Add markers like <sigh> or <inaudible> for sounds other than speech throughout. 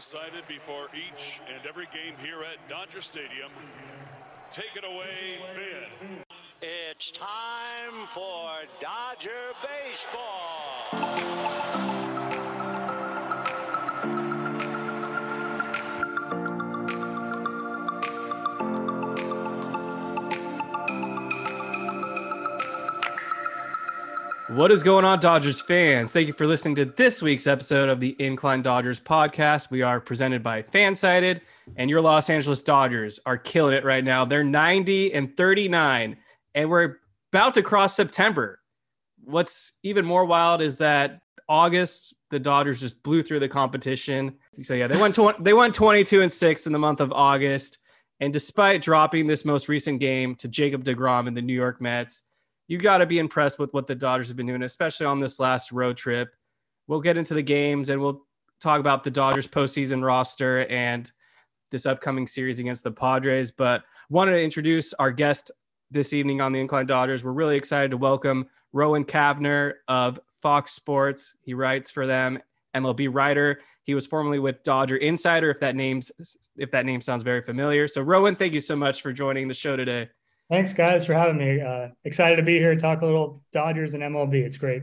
Recited before each and every game here at Dodger Stadium. Take it away, Finn. It's time for Dodger Baseball. What is going on, Dodgers fans? Thank you for listening to this week's episode of the Incline Dodgers podcast. We are presented by Fansided, and your Los Angeles Dodgers are killing it right now. They're 90 and 39, and we're about to cross September. What's even more wild is that August, the Dodgers just blew through the competition. So yeah, they went they went 22 and six in the month of August, and despite dropping this most recent game to Jacob Degrom in the New York Mets you got to be impressed with what the Dodgers have been doing, especially on this last road trip. We'll get into the games and we'll talk about the Dodgers postseason roster and this upcoming series against the Padres. But wanted to introduce our guest this evening on the Incline Dodgers. We're really excited to welcome Rowan Kavner of Fox Sports. He writes for them, MLB writer. He was formerly with Dodger Insider, if that name's if that name sounds very familiar. So Rowan, thank you so much for joining the show today. Thanks, guys, for having me. Uh, excited to be here, to talk a little Dodgers and MLB. It's great.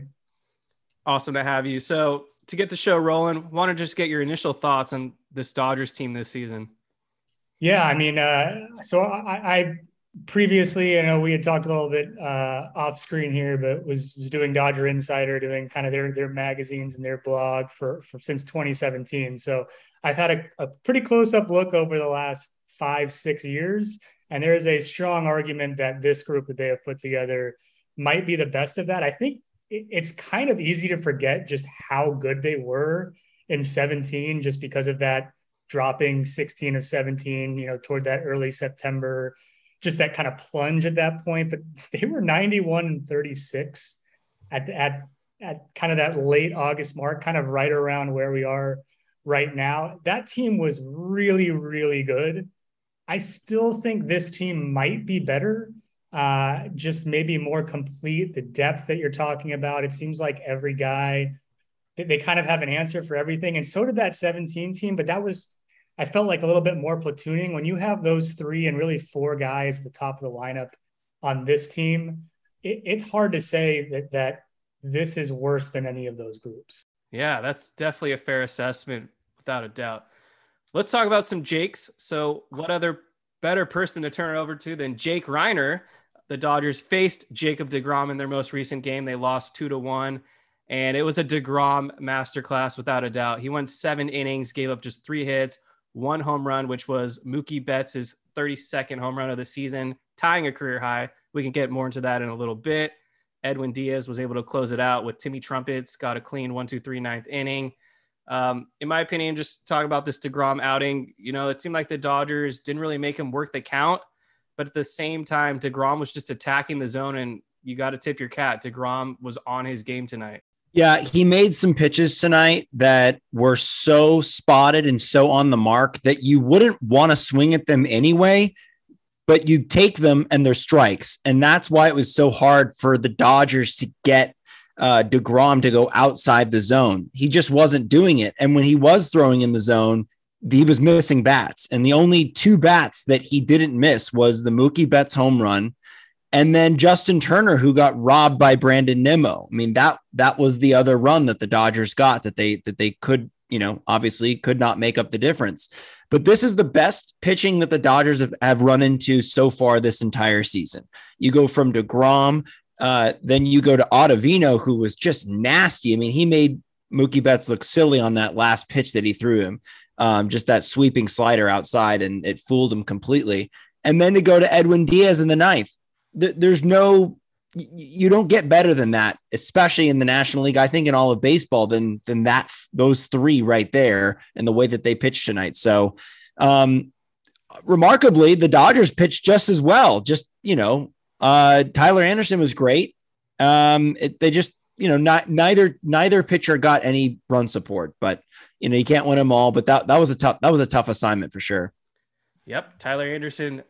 Awesome to have you. So, to get the show rolling, want to just get your initial thoughts on this Dodgers team this season? Yeah, I mean, uh, so I, I, previously, I know we had talked a little bit uh, off screen here, but was was doing Dodger Insider, doing kind of their their magazines and their blog for, for since 2017. So I've had a, a pretty close up look over the last five six years and there is a strong argument that this group that they have put together might be the best of that. I think it's kind of easy to forget just how good they were in 17 just because of that dropping 16 of 17, you know, toward that early September, just that kind of plunge at that point. But <laughs> they were 91 and 36 at, at, at kind of that late August mark, kind of right around where we are right now. That team was really, really good. I still think this team might be better, uh, just maybe more complete. The depth that you're talking about, it seems like every guy, they, they kind of have an answer for everything. And so did that 17 team, but that was, I felt like a little bit more platooning. When you have those three and really four guys at the top of the lineup on this team, it, it's hard to say that, that this is worse than any of those groups. Yeah, that's definitely a fair assessment without a doubt. Let's talk about some Jakes. So, what other better person to turn it over to than Jake Reiner? The Dodgers faced Jacob DeGrom in their most recent game. They lost two to one, and it was a DeGrom masterclass without a doubt. He went seven innings, gave up just three hits, one home run, which was Mookie Betts' 32nd home run of the season, tying a career high. We can get more into that in a little bit. Edwin Diaz was able to close it out with Timmy Trumpets, got a clean one, two, three, ninth inning. Um, in my opinion, just talk about this DeGrom outing. You know, it seemed like the Dodgers didn't really make him work the count, but at the same time, DeGrom was just attacking the zone, and you got to tip your cap. DeGrom was on his game tonight. Yeah, he made some pitches tonight that were so spotted and so on the mark that you wouldn't want to swing at them anyway, but you take them and they're strikes. And that's why it was so hard for the Dodgers to get uh, DeGrom to go outside the zone. He just wasn't doing it. And when he was throwing in the zone, he was missing bats. And the only two bats that he didn't miss was the Mookie Betts home run and then Justin Turner, who got robbed by Brandon Nimmo. I mean, that that was the other run that the Dodgers got that they that they could, you know, obviously could not make up the difference. But this is the best pitching that the Dodgers have, have run into so far this entire season. You go from DeGrom, uh, then you go to Ottavino, who was just nasty. I mean, he made Mookie Betts look silly on that last pitch that he threw him. Um, just that sweeping slider outside, and it fooled him completely. And then to go to Edwin Diaz in the ninth th- there's no you don't get better than that, especially in the National League. I think in all of baseball, than than that those three right there, and the way that they pitched tonight. So, um, remarkably, the Dodgers pitched just as well. Just you know, uh, Tyler Anderson was great. Um, it, they just you know not neither neither pitcher got any run support, but you know you can't win them all. But that that was a tough that was a tough assignment for sure. Yep, Tyler Anderson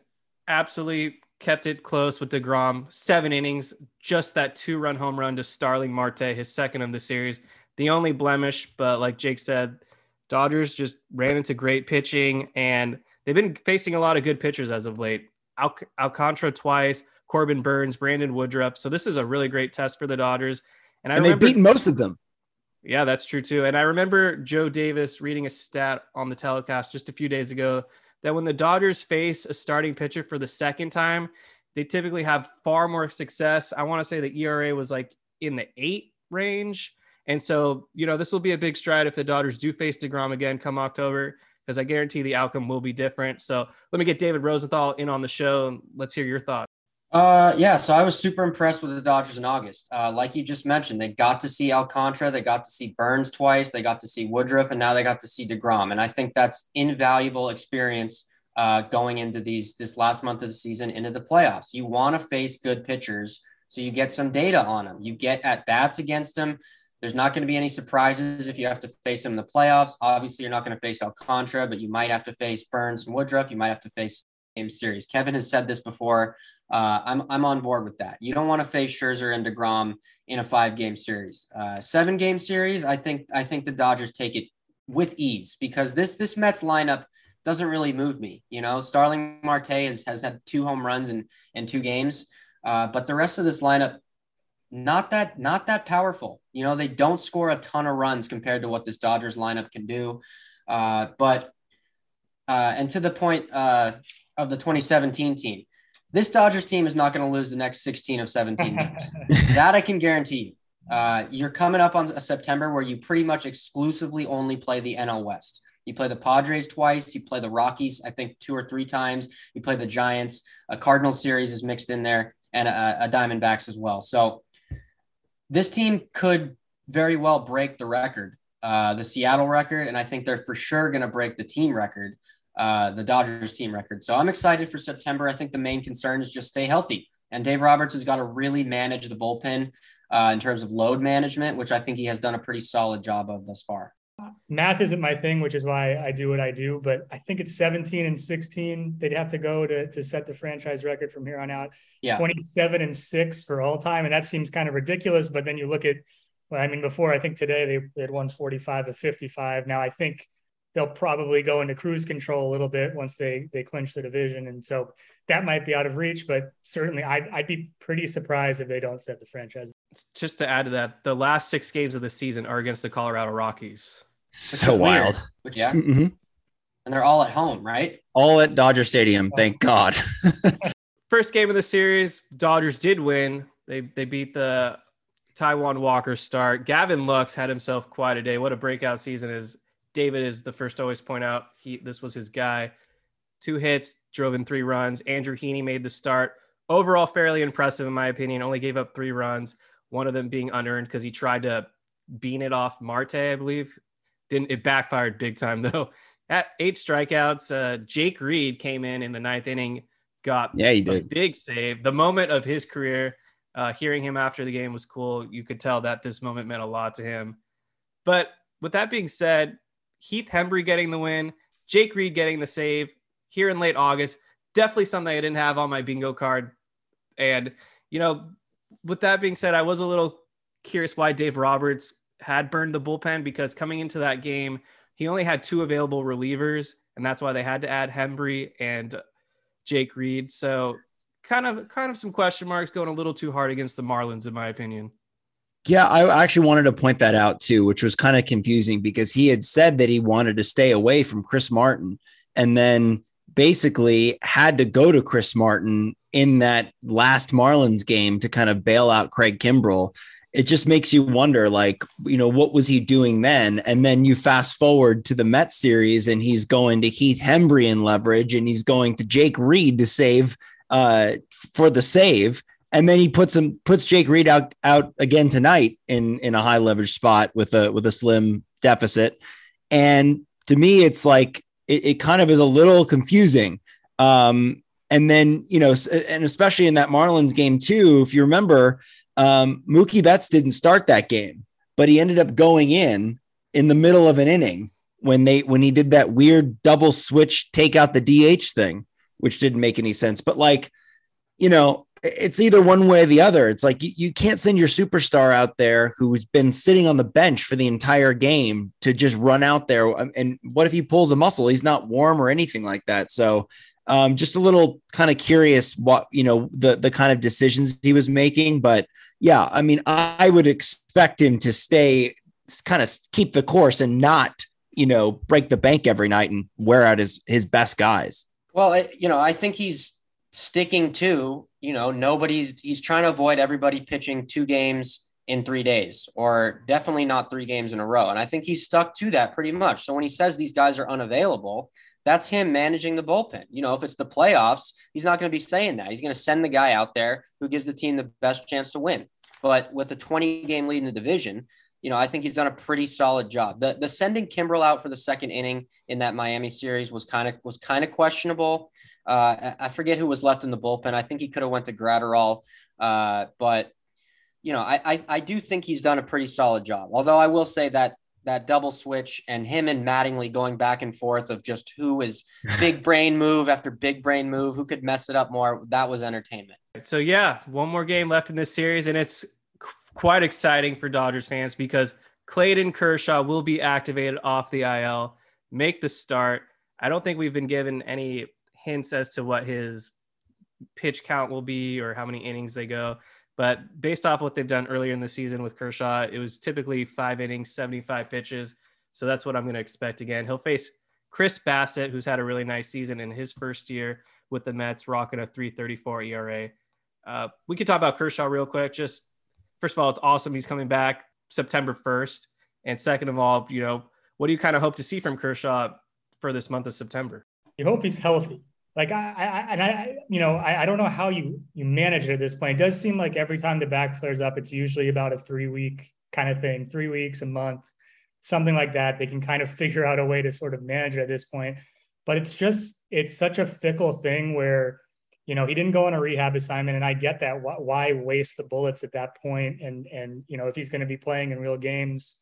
absolutely kept it close with DeGrom. Seven innings, just that two run home run to Starling Marte, his second of the series. The only blemish, but like Jake said, Dodgers just ran into great pitching and they've been facing a lot of good pitchers as of late. Al- Alcantara twice, Corbin Burnes, Brandon Woodruff. So this is a really great test for the Dodgers. And I and remember, they've beaten most of them. Yeah, that's true too. And I remember Joe Davis reading a stat on the telecast just a few days ago that when the Dodgers face a starting pitcher for the second time, they typically have far more success. I want to say the ERA was like in the eight range. And so, you know, this will be a big stride if the Dodgers do face DeGrom again come October, because I guarantee the outcome will be different. So let me get David Rosenthal in on the show and let's hear your thoughts. Uh, yeah, so I was super impressed with the Dodgers in August. Uh, like you just mentioned, they got to see Alcantara, they got to see Burnes twice, they got to see Woodruff, and now they got to see Degrom. And I think that's invaluable experience uh, going into these this last month of the season into the playoffs. You want to face good pitchers, so you get some data on them. You get at bats against them. There's not going to be any surprises if you have to face them in the playoffs. Obviously, you're not going to face Alcantara, but you might have to face Burnes and Woodruff. You might have to face game series. Kevin has said this before. Uh, I'm I'm on board with that. You don't want to face Scherzer and Degrom in a five game series. Uh, seven game series, I think I think the Dodgers take it with ease because this this Mets lineup doesn't really move me. You know, Starling Marte has, has had two home runs in in two games, uh, but the rest of this lineup not that not that powerful. You know, they don't score a ton of runs compared to what this Dodgers lineup can do. Uh, but uh, and to the point uh, of the 2017 team, this Dodgers team is not going to lose the next 16 of 17 <laughs> games. that I can guarantee you. Uh, you're coming up on a September where you pretty much exclusively only play the NL West. You play the Padres twice. You play the Rockies, I think, two or three times. You play the Giants. A Cardinal series is mixed in there, and a, a Diamondbacks as well. So this team could very well break the record, uh, the Seattle record, and I think they're for sure going to break the team record uh, the Dodgers team record. So I'm excited for September. I think the main concern is just stay healthy. And Dave Roberts has got to really manage the bullpen uh, in terms of load management, which I think he has done a pretty solid job of thus far. Math isn't my thing, which is why I do what I do. But I think it's 17 and 16. They'd have to go to, to set the franchise record from here on out. Yeah. 27 and six for all time. And that seems kind of ridiculous. But then you look at, well, I mean, before I think today they, they had won 45 to 55. Now I think they'll probably go into cruise control a little bit once they they clinch the division, and so that might be out of reach. But certainly, I'd, I'd be pretty surprised if they don't set the franchise. Just to add to that, the last six games of the season are against the Colorado Rockies. So wild, Which, yeah, mm-hmm. and they're all at home, right? All at Dodger Stadium. Thank God. <laughs> First game of the series, Dodgers did win. They they beat the Taijuan Walker start. Gavin Lux had himself quite a day. What a breakout season is David is the first to always point out he this was his guy. Two hits, drove in three runs. Andrew Heaney made the start. Overall, fairly impressive in my opinion. Only gave up three runs, one of them being unearned because he tried to bean it off Marte, I believe. Didn't it backfired big time <laughs> though. At eight strikeouts, uh, Jake Reed came in in the ninth inning, got Yeah, he a did. big save. The moment of his career. Uh, hearing him after the game was cool. You could tell that this moment meant a lot to him. But with that being said, Heath Hembree getting the win, Jake Reed getting the save here in late August, definitely something I didn't have on my bingo card. And, you know, with that being said, I was a little curious why Dave Roberts had burned the bullpen because coming into that game, he only had two available relievers, and that's why they had to add Hembree and Jake Reed. So kind of kind of some question marks going a little too hard against the Marlins, in my opinion. Yeah, I actually wanted to point that out too, which was kind of confusing because he had said that he wanted to stay away from Chris Martin and then basically had to go to Chris Martin in that last Marlins game to kind of bail out Craig Kimbrel. It just makes you wonder, like, you know, what was he doing then? And then you fast forward to the Mets series and he's going to Heath Hembree in leverage and he's going to Jake Reed to save uh, for the save and then he puts him puts Jake Reed out out again tonight in in a high leverage spot with a with a slim deficit. And to me, it's like it, it kind of is a little confusing. Um, and then you know, and especially in that Marlins game too, if you remember, um, Mookie Betts didn't start that game, but he ended up going in in the middle of an inning when they when he did that weird double switch take out the DH thing, which didn't make any sense. But like, you know, it's either one way or the other. It's like you, you can't send your superstar out there who's been sitting on the bench for the entire game to just run out there. And what if he pulls a muscle? He's not warm or anything like that. So um, just a little kind of curious what you know the the kind of decisions he was making. But yeah, I mean, I would expect him to stay kind of keep the course and not you know break the bank every night and wear out his his best guys. Well, you know, I think he's sticking to, you know, nobody's he's trying to avoid everybody pitching two games in three days or definitely not three games in a row. And I think he's stuck to that pretty much. So when he says these guys are unavailable, that's him managing the bullpen. You know, if it's the playoffs, he's not going to be saying that. He's going to send the guy out there who gives the team the best chance to win. But with a 20 game lead in the division, you know, I think he's done a pretty solid job. The the sending Kimbrel out for the second inning in that Miami series was kind of was kind of questionable. Uh, I forget who was left in the bullpen. I think he could have went to Graterol, uh, but you know, I, I I do think he's done a pretty solid job. Although I will say that that double switch and him and Mattingly going back and forth of just who is <laughs> big brain move after big brain move, who could mess it up more. That was entertainment. So yeah, one more game left in this series, and it's quite exciting for Dodgers fans because Clayton Kershaw will be activated off the IL, make the start. I don't think we've been given any hints as to what his pitch count will be or how many innings they go. But based off what they've done earlier in the season with Kershaw, it was typically five innings, 75 pitches. So that's what I'm going to expect again. He'll face Chris Bassitt, who's had a really nice season in his first year with the Mets, rocking a 334 ERA. Uh, we could talk about Kershaw real quick. Just first of all, it's awesome he's coming back September 1st. And second of all, you know, what do you kind of hope to see from Kershaw for this month of September? You hope he's healthy. Like I, I and I, you know, I, I don't know how you you manage it at this point. It does seem like every time the back flares up, it's usually about a three week kind of thing, three weeks, a month, something like that. They can kind of <laughs> figure out a way to sort of manage it at this point. But it's just it's such a fickle thing where you know he didn't go on a rehab assignment, and I get that. Why waste the bullets at that point? And and you know if he's going to be playing in real games,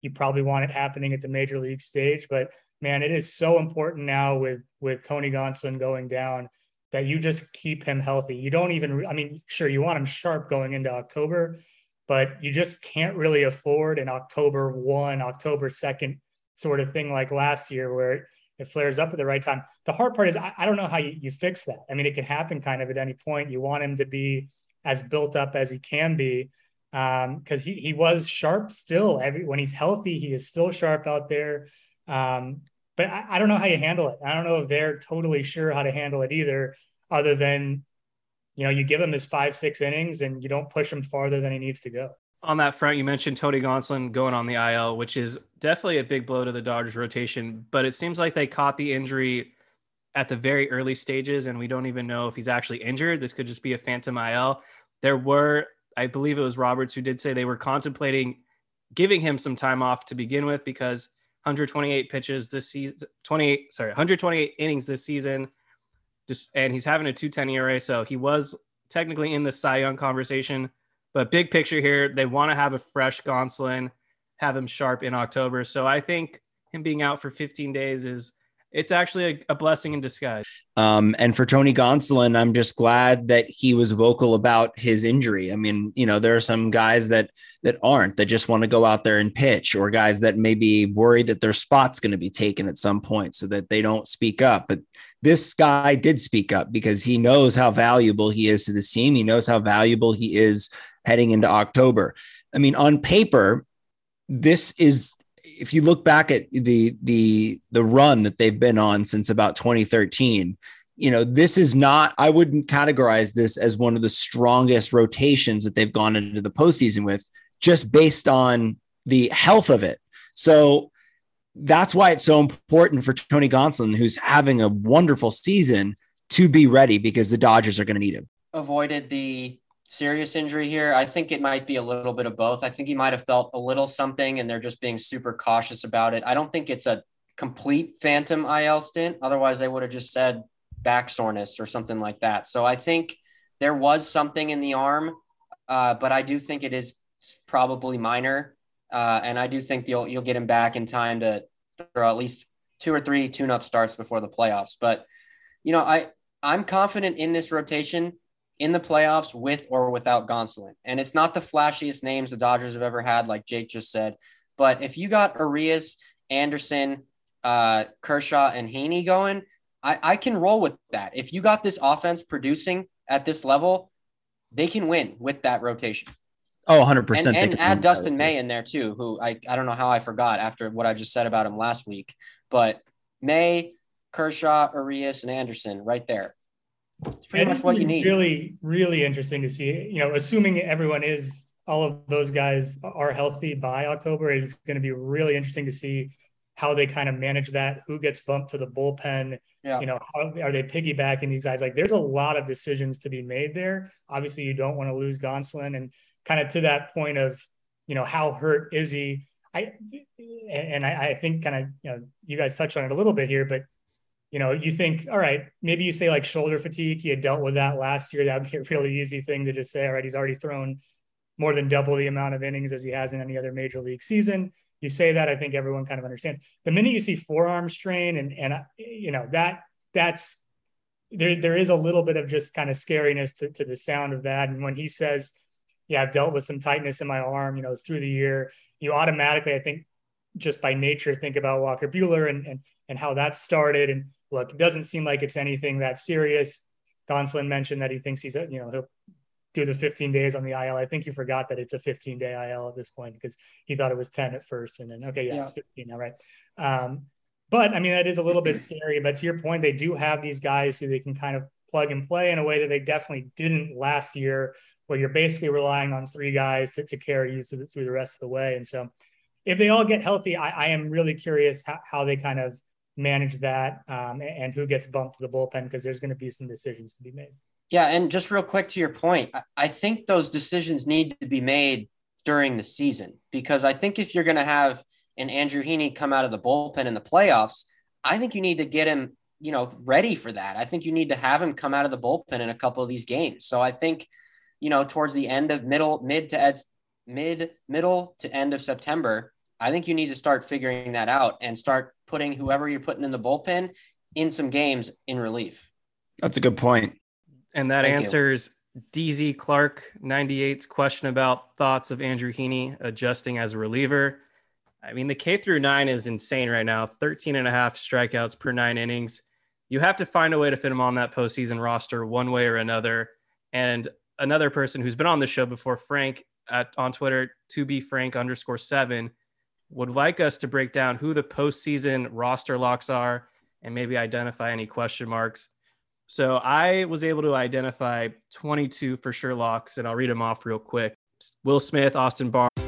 you probably want it happening at the major league stage, but man, it is so important now with with Tony Gonsolin going down that you just keep him healthy. You don't even, I mean, sure, you want him sharp going into October, but you just can't really afford an October 1, October 2nd sort of thing like last year where it, flares up at the right time. The hard part is, I, I don't know how you, you fix that. I mean, it can happen kind of at any point. You want him to be as built up as he can be because um, he, he was sharp still. Every when he's healthy, he is still sharp out there. Um, but I, I, don't know how you handle it. I don't know if they're totally sure how to handle it either, other than, you know, you give him his five, six innings and you don't push him farther than he needs to go. On that front, you mentioned Tony Gonsolin going on the IL, which is definitely a big blow to the Dodgers rotation, but it seems like they caught the injury at the very early stages, and we don't even know if he's actually injured. This could just be a phantom IL. There were, I believe it was Roberts who did say they were contemplating giving him some time off to begin with because 128 pitches this season, 28, sorry, 128 innings this season. Just and he's having a 210 ERA, so he was technically in the Cy Young conversation. But big picture here, they want to have a fresh Gonsolin, have him sharp in October. So I think him being out for 15 days is it's actually a, a blessing in disguise. Um, and for Tony Gonsolin, I'm just glad that he was vocal about his injury. I mean, you know, there are some guys that that aren't that just want to go out there and pitch, or guys that may be worried that their spot's going to be taken at some point, so that they don't speak up. But this guy did speak up because he knows how valuable he is to the team. He knows how valuable he is heading into October. I mean, on paper, this is if you look back at the the the run that they've been on since about 2013 you know this is not i wouldn't categorize this as one of the strongest rotations that they've gone into the postseason with just based on the health of it. So that's why it's so important for tony gonsolin who's having a wonderful season to be ready because the dodgers are going to need him. Avoided the serious injury here. I think it might be a little bit of both. I think he might have felt a little something and they're just being super cautious about it. I don't think it's a complete phantom IL stint. Otherwise, they would have just said back soreness or something like that. So I think there was something in the arm, uh, but I do think it is probably minor. Uh, and I do think you'll you'll get him back in time to throw at least two or three tune-up starts before the playoffs. But you know, I I'm confident in this rotation in the playoffs with or without Gonsolin. And it's not the flashiest names the Dodgers have ever had, like Jake just said. But if you got Urias, Anderson, uh, Kershaw, and Heaney going, I, I can roll with that. If you got this offense producing at this level, they can win with that rotation. Oh, 100%. And, and add Dustin May in there too, who I, I don't know how I forgot after what I just said about him last week. But May, Kershaw, Urias, and Anderson right there. It's pretty and much what you need. Really, really interesting to see. You know, assuming everyone is all of those guys are healthy by October, it's going to be really interesting to see how they kind of manage that. Who gets bumped to the bullpen? Yeah. You know, how, are they piggybacking these guys? Like, there's a lot of decisions to be made there. Obviously, you don't want to lose Gonsolin, and kind of to that point of, you know, how hurt is he? I and I, I think kind of you know you guys touched on it a little bit here, but you know, you think, all right, maybe you say like shoulder fatigue. He had dealt with that last year. That would be a really easy thing to just say, all right, he's already thrown more than double the amount of innings as he has in any other major league season. You say that, I think everyone kind of understands. The minute you see forearm strain and and uh, you know that that's there there is a little bit of just kind of scariness to, to the sound of that. And when he says, "Yeah, I've dealt with some tightness in my arm," you know, through the year, you automatically, I think, just by nature, think about Walker Buehler and and and how that started and look, it doesn't seem like it's anything that serious. Gonsolin mentioned that he thinks he's, you know, he'll do the 15 days on the IL. I think he forgot that it's a 15 day IL at this point because he thought it was 10 at first. And then, okay, yeah, yeah. it's 15 now, right? Um, but I mean, that is a little bit <clears throat> scary. But to your point, they do have these guys who they can kind of plug and play in a way that they definitely didn't last year, where you're basically relying on three guys to, to carry you through the, through the rest of the way. And so, if they all get healthy, I, I am really curious how, how they kind of manage that um, and who gets bumped to the bullpen because there's going to be some decisions to be made. Yeah, and just real quick to your point, I think those decisions need to be made during the season because I think if you're going to have an Andrew Heaney come out of the bullpen in the playoffs, I think you need to get him, you know, ready for that. I think you need to have him come out of the bullpen in a couple of these games. So I think, you know, towards the end of middle, mid to ed, mid, middle to end of September, I think you need to start figuring that out and start putting whoever you're putting in the bullpen in some games in relief. That's a good point. And that Thank answers you. DZ Clark 98's question about thoughts of Andrew Heaney adjusting as a reliever. I mean, the K through nine is insane right now 13 and a half strikeouts per nine innings. You have to find a way to fit him on that postseason roster one way or another. And another person who's been on the show before, Frank at, on Twitter, to be Frank underscore seven, would like us to break down who the postseason roster locks are and maybe identify any question marks. So I was able to identify 22 for sure locks, and I'll read them off real quick. Will Smith, Austin Barnes.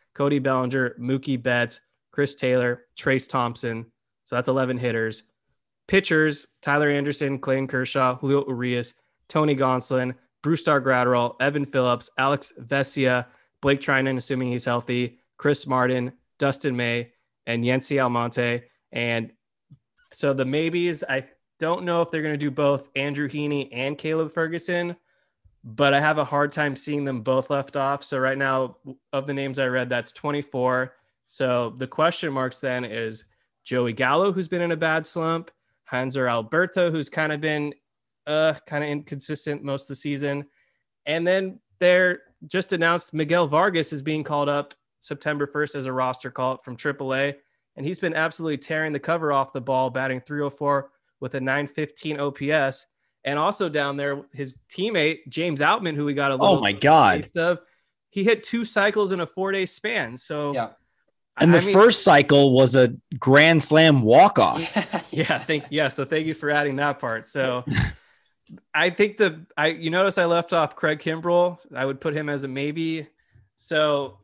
Cody Bellinger, Mookie Betts, Chris Taylor, Trayce Thompson. So that's 11 hitters. Pitchers, Tyler Anderson, Clayton Kershaw, Julio Urias, Tony Gonsolin, Brusdar Graterol, Evan Phillips, Alex Vesia, Blake Treinen, assuming he's healthy, Chris Martin, Dustin May, and Yency Almonte. And so the maybes, I don't know if they're going to do both Andrew Heaney and Caleb Ferguson but I have a hard time seeing them both left off. So right now, of the names I read, that's 24. So the question marks then is Joey Gallo, who's been in a bad slump, Hanser Alberto, who's kind of been uh kind of inconsistent most of the season, and then they're just announced Miguel Vargas is being called up September 1st as a roster call up from AAA, and he's been absolutely tearing the cover off the ball, batting 304 with a 915 OPS. And also down there, his teammate James Outman, who we got a oh little oh my god of, he hit two cycles in a four day span. So yeah. And the I mean, first cycle was a grand slam walk off. <laughs> Yeah, <laughs> yeah, thank yeah. So thank you for adding that part. So <laughs> I think the I you notice I left off Craig Kimbrel. I would put him as a maybe. So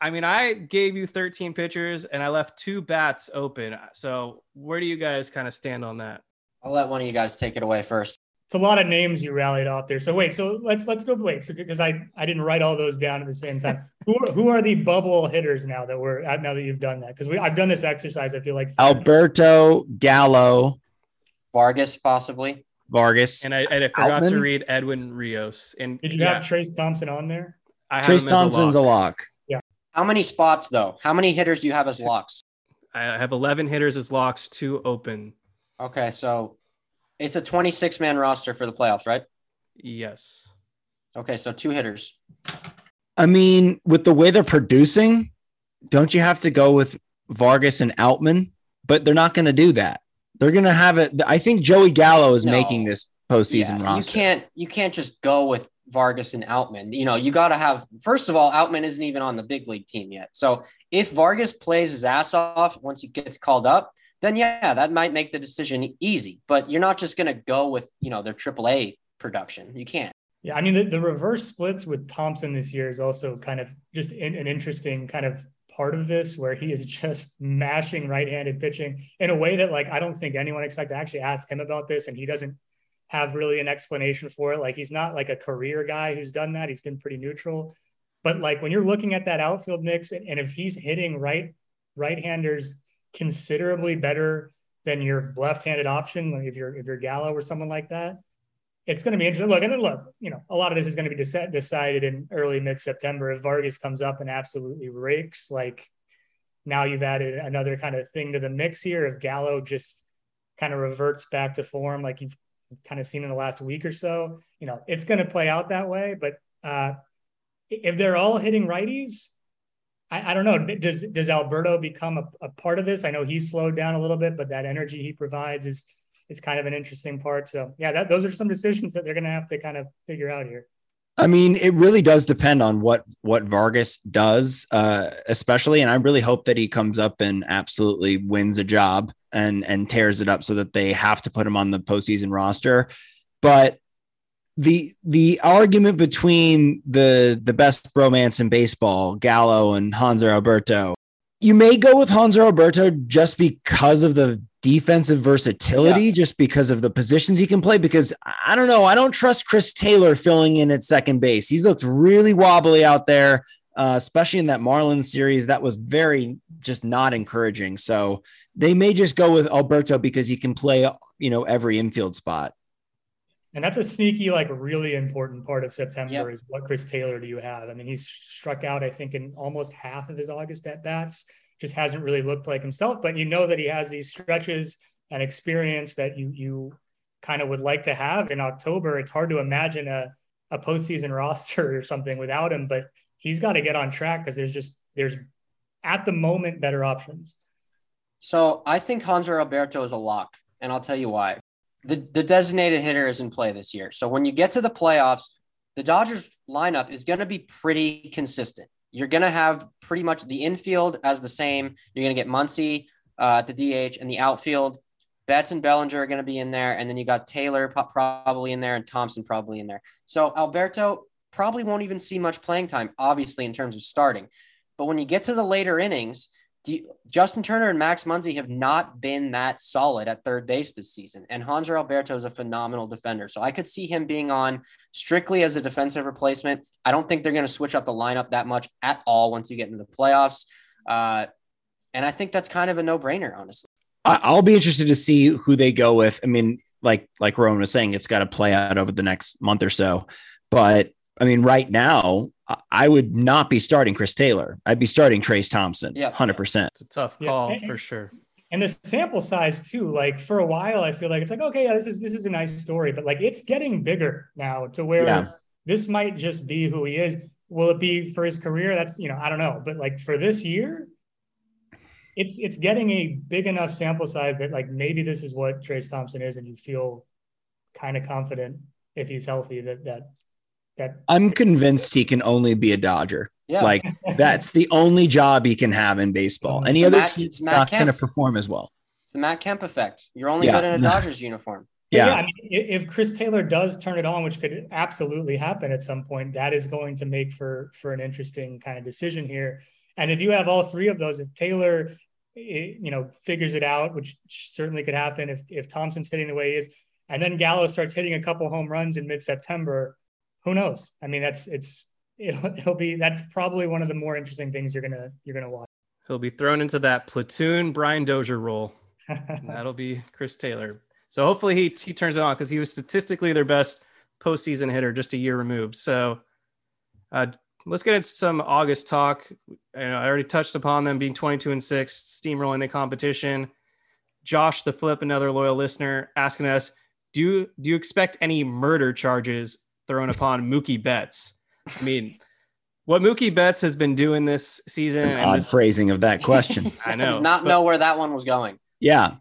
I mean, I gave you 13 pitchers and I left two bats open. So where do you guys kind of stand on that? I'll let one of you guys take it away first it's a lot of names you rallied off there. So wait, so let's let's go wait. So because I I didn't write all those down at the same time. <laughs> who are, who are the bubble hitters now that we're now that you've done that? Because we I've done this exercise. I feel like Alberto Gallo, Vargas possibly Vargas, and I, and I forgot Outman? to read Edwin Rios. And did you yeah, have Trayce Thompson on there? I Trayce Thompson's a lock. a lock. Yeah. How many spots though? How many hitters do you have as locks? I have 11 hitters as locks, two open. Okay, so it's a 26 man roster for the playoffs, right? Yes. Okay, so two hitters. I mean, with the way they're producing, don't you have to go with Vargas and Outman? But they're not going to do that. They're going to have it. I think Joey Gallo is no. making this postseason yeah, roster. You can't. You can't just go with Vargas and Outman. You know, you got to have. First of all, Outman isn't even on the big league team yet. So if Vargas plays his ass off once he gets called up, then yeah, that might make the decision easy. But you're not just going to go with, you know, their AAA production. You can't. Yeah, I mean the, the reverse splits with Thompson this year is also kind of just in, an interesting kind of part of this where he is <laughs> just mashing right-handed pitching in a way that like I don't think anyone expected. I actually asked him about this and he doesn't have really an explanation for it. Like he's not like a career guy who's done that. He's been pretty neutral. But like when you're looking at that outfield mix and, and if he's hitting right right-handers considerably better than your left-handed option, like if you're if you're Gallo or someone like that. It's going to be interesting. Look, and look, you know, a lot of this is going to be de- decided in early mid-September. If Vargas comes up and absolutely rakes, like now you've added another kind of thing to the mix here. If Gallo just kind of reverts back to form, like you've kind of seen in the last week or so, you know, it's going to play out that way. But uh, if they're all hitting righties, I, I, don't know. Does does Alberto become a, a, part of this? I know he's slowed down a little bit, but that energy he provides is is kind of an interesting part. So yeah, that, those are some decisions that they're going to have to kind of figure out here. I mean, it really does depend on what what Vargas does, uh, especially. And I really hope that he comes up and absolutely wins a job and and tears it up, so that they have to put him on the postseason roster. But the the argument between the the best bromance in baseball, Gallo and Hanser Alberto, you may go with Hanser Alberto just because of the defensive versatility, yeah. just because of the positions he can play. Because I don't know, I don't trust Chris Taylor filling in at second base. He's looked really wobbly out there, uh, especially in that Marlins series. That was very just not encouraging. So they may just go with Alberto because he can play, you know, every infield spot. And that's a sneaky, like really important part of September yep. is what Chris Taylor do you have? I mean, he's struck out, I think, in almost half of his August at bats, just hasn't really looked like himself. But you know that he has these stretches and experience that you you kind of would like to have in October. It's hard to imagine a, a postseason <laughs> roster or something without him, but he's got to get on track because there's just there's at the moment better options. So I think Hanser Alberto is a lock, and I'll tell you why the, the designated hitter is in play this year. So when you get to the playoffs, the Dodgers lineup is going to be pretty consistent. You're going to have pretty much the infield as the same. You're going to get Muncy uh, at the DH and the outfield. Betts and Bellinger are going to be in there. And then you got Taylor probably in there and Thompson probably in there. So Alberto probably won't even see much playing time, obviously, in terms of starting. But when you get to the later innings, you, Justin Turner and Max Muncy have not been that solid at third base this season. And Hanser Alberto is a phenomenal defender. So I could see him being on strictly as a defensive replacement. I don't think they're going to switch up the lineup that much at all once you get into the playoffs. Uh, and I think that's kind of a no brainer, honestly. I'll be interested to see who they go with. I mean, like like Rowan was saying, it's got to play out over the next month or so. But I mean, right now, I would not be starting Chris Taylor. I'd be starting Trayce Thompson. Yeah, hundred percent. It's a tough call yeah. for sure. And the sample size too. Like for a while, I feel like it's like okay, yeah, this is this is a nice story, but like it's getting bigger now to where yeah. this might just be who he is. Will it be for his career? That's you know I don't know, but like for this year, it's it's getting a big enough sample size that like maybe this is what Trayce Thompson is, and you feel kind of confident if he's healthy that that that I'm convinced he can only be a Dodger. Yeah. Like that's the only job he can have in baseball. Mm-hmm. Any other Matt, team's not going to perform as well. It's the Matt Kemp effect. You're only yeah. good in a <laughs> Dodgers uniform. Yeah. yeah. I mean, if Chris Taylor does turn it on, which could absolutely happen at some point, that is going to make for for an interesting kind of decision here. And if you have all three of those, if Taylor, eh, you know, figures it out, which certainly could happen if if Thompson's hitting the way he is, and then Gallo starts hitting a couple home runs in mid September, who knows? I mean, that's it's it'll, <laughs> it'll be that's probably one of the more interesting things you're gonna you're gonna watch. He'll be thrown into that platoon Brian Dozier role. <laughs> that'll be Chris Taylor. So hopefully he he turns it on because he was statistically their best postseason hitter just a year removed. So uh, let's get into some August talk. I, know, I already touched upon them being 22 and six, steamrolling the competition. Josh the Flip, another loyal listener, asking us, do you, do you expect any murder charges thrown upon Mookie Betts. I mean, what Mookie Betts has been doing this season. An odd this, phrasing of that question. <laughs> I know. not but, know where that one was going. Yeah.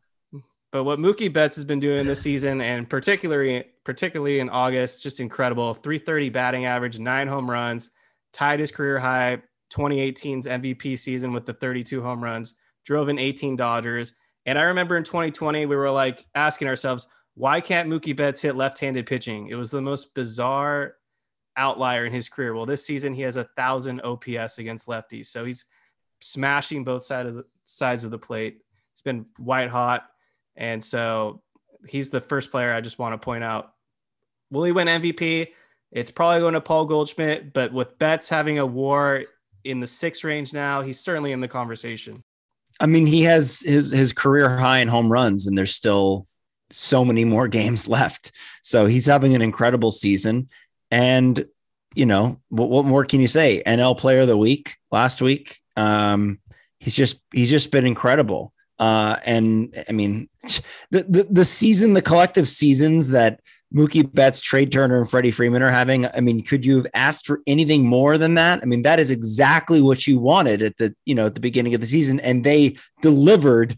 But what Mookie Betts has been doing this season, and particularly particularly in August, just incredible. 330 batting average, nine home runs, tied his career high 2018's MVP season with the 32 home runs, drove in 18 Dodgers. And I remember in 2020, we were like asking ourselves, why can't Mookie Betts hit left-handed pitching? It was the most bizarre outlier in his career. Well, this season he has a thousand OPS against lefties, so he's smashing both sides of the sides of the plate. It's been white hot, and so he's the first player I just want to point out. Will he win MVP? It's probably going to Paul Goldschmidt, but with Betts having a WAR in the six range now, he's certainly in the conversation. I mean, he has his his career high in home runs, and there's still so many more <laughs> games left. So he's having an incredible season. And, you know, what, what more can you say? NL player of the week last week. Um, he's just, he's just been incredible. Uh, and I mean, <laughs> the, the, the season, the collective seasons that Mookie Betts, Trea Turner, and Freddie Freeman are having. I mean, could you have asked for anything more than that? I mean, that is exactly what you wanted at the, you know, at the beginning of the season. And they delivered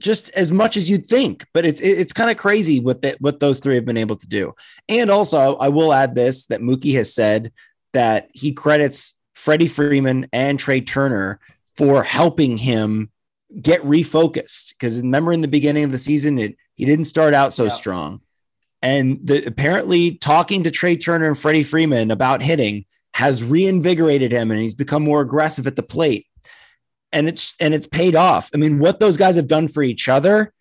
just as much as you'd think. But it's it's kind of crazy what that what those three have been able to do. And also, I will add this that Mookie has said that he credits Freddie Freeman and Trea Turner for helping him get refocused. Because remember, in the beginning of the season, it he didn't start out so yeah. strong. And the, apparently, talking to Trea Turner and Freddie Freeman about hitting has reinvigorated him, and he's become more aggressive at the plate and it's and it's paid off. I mean, what those guys have done for each other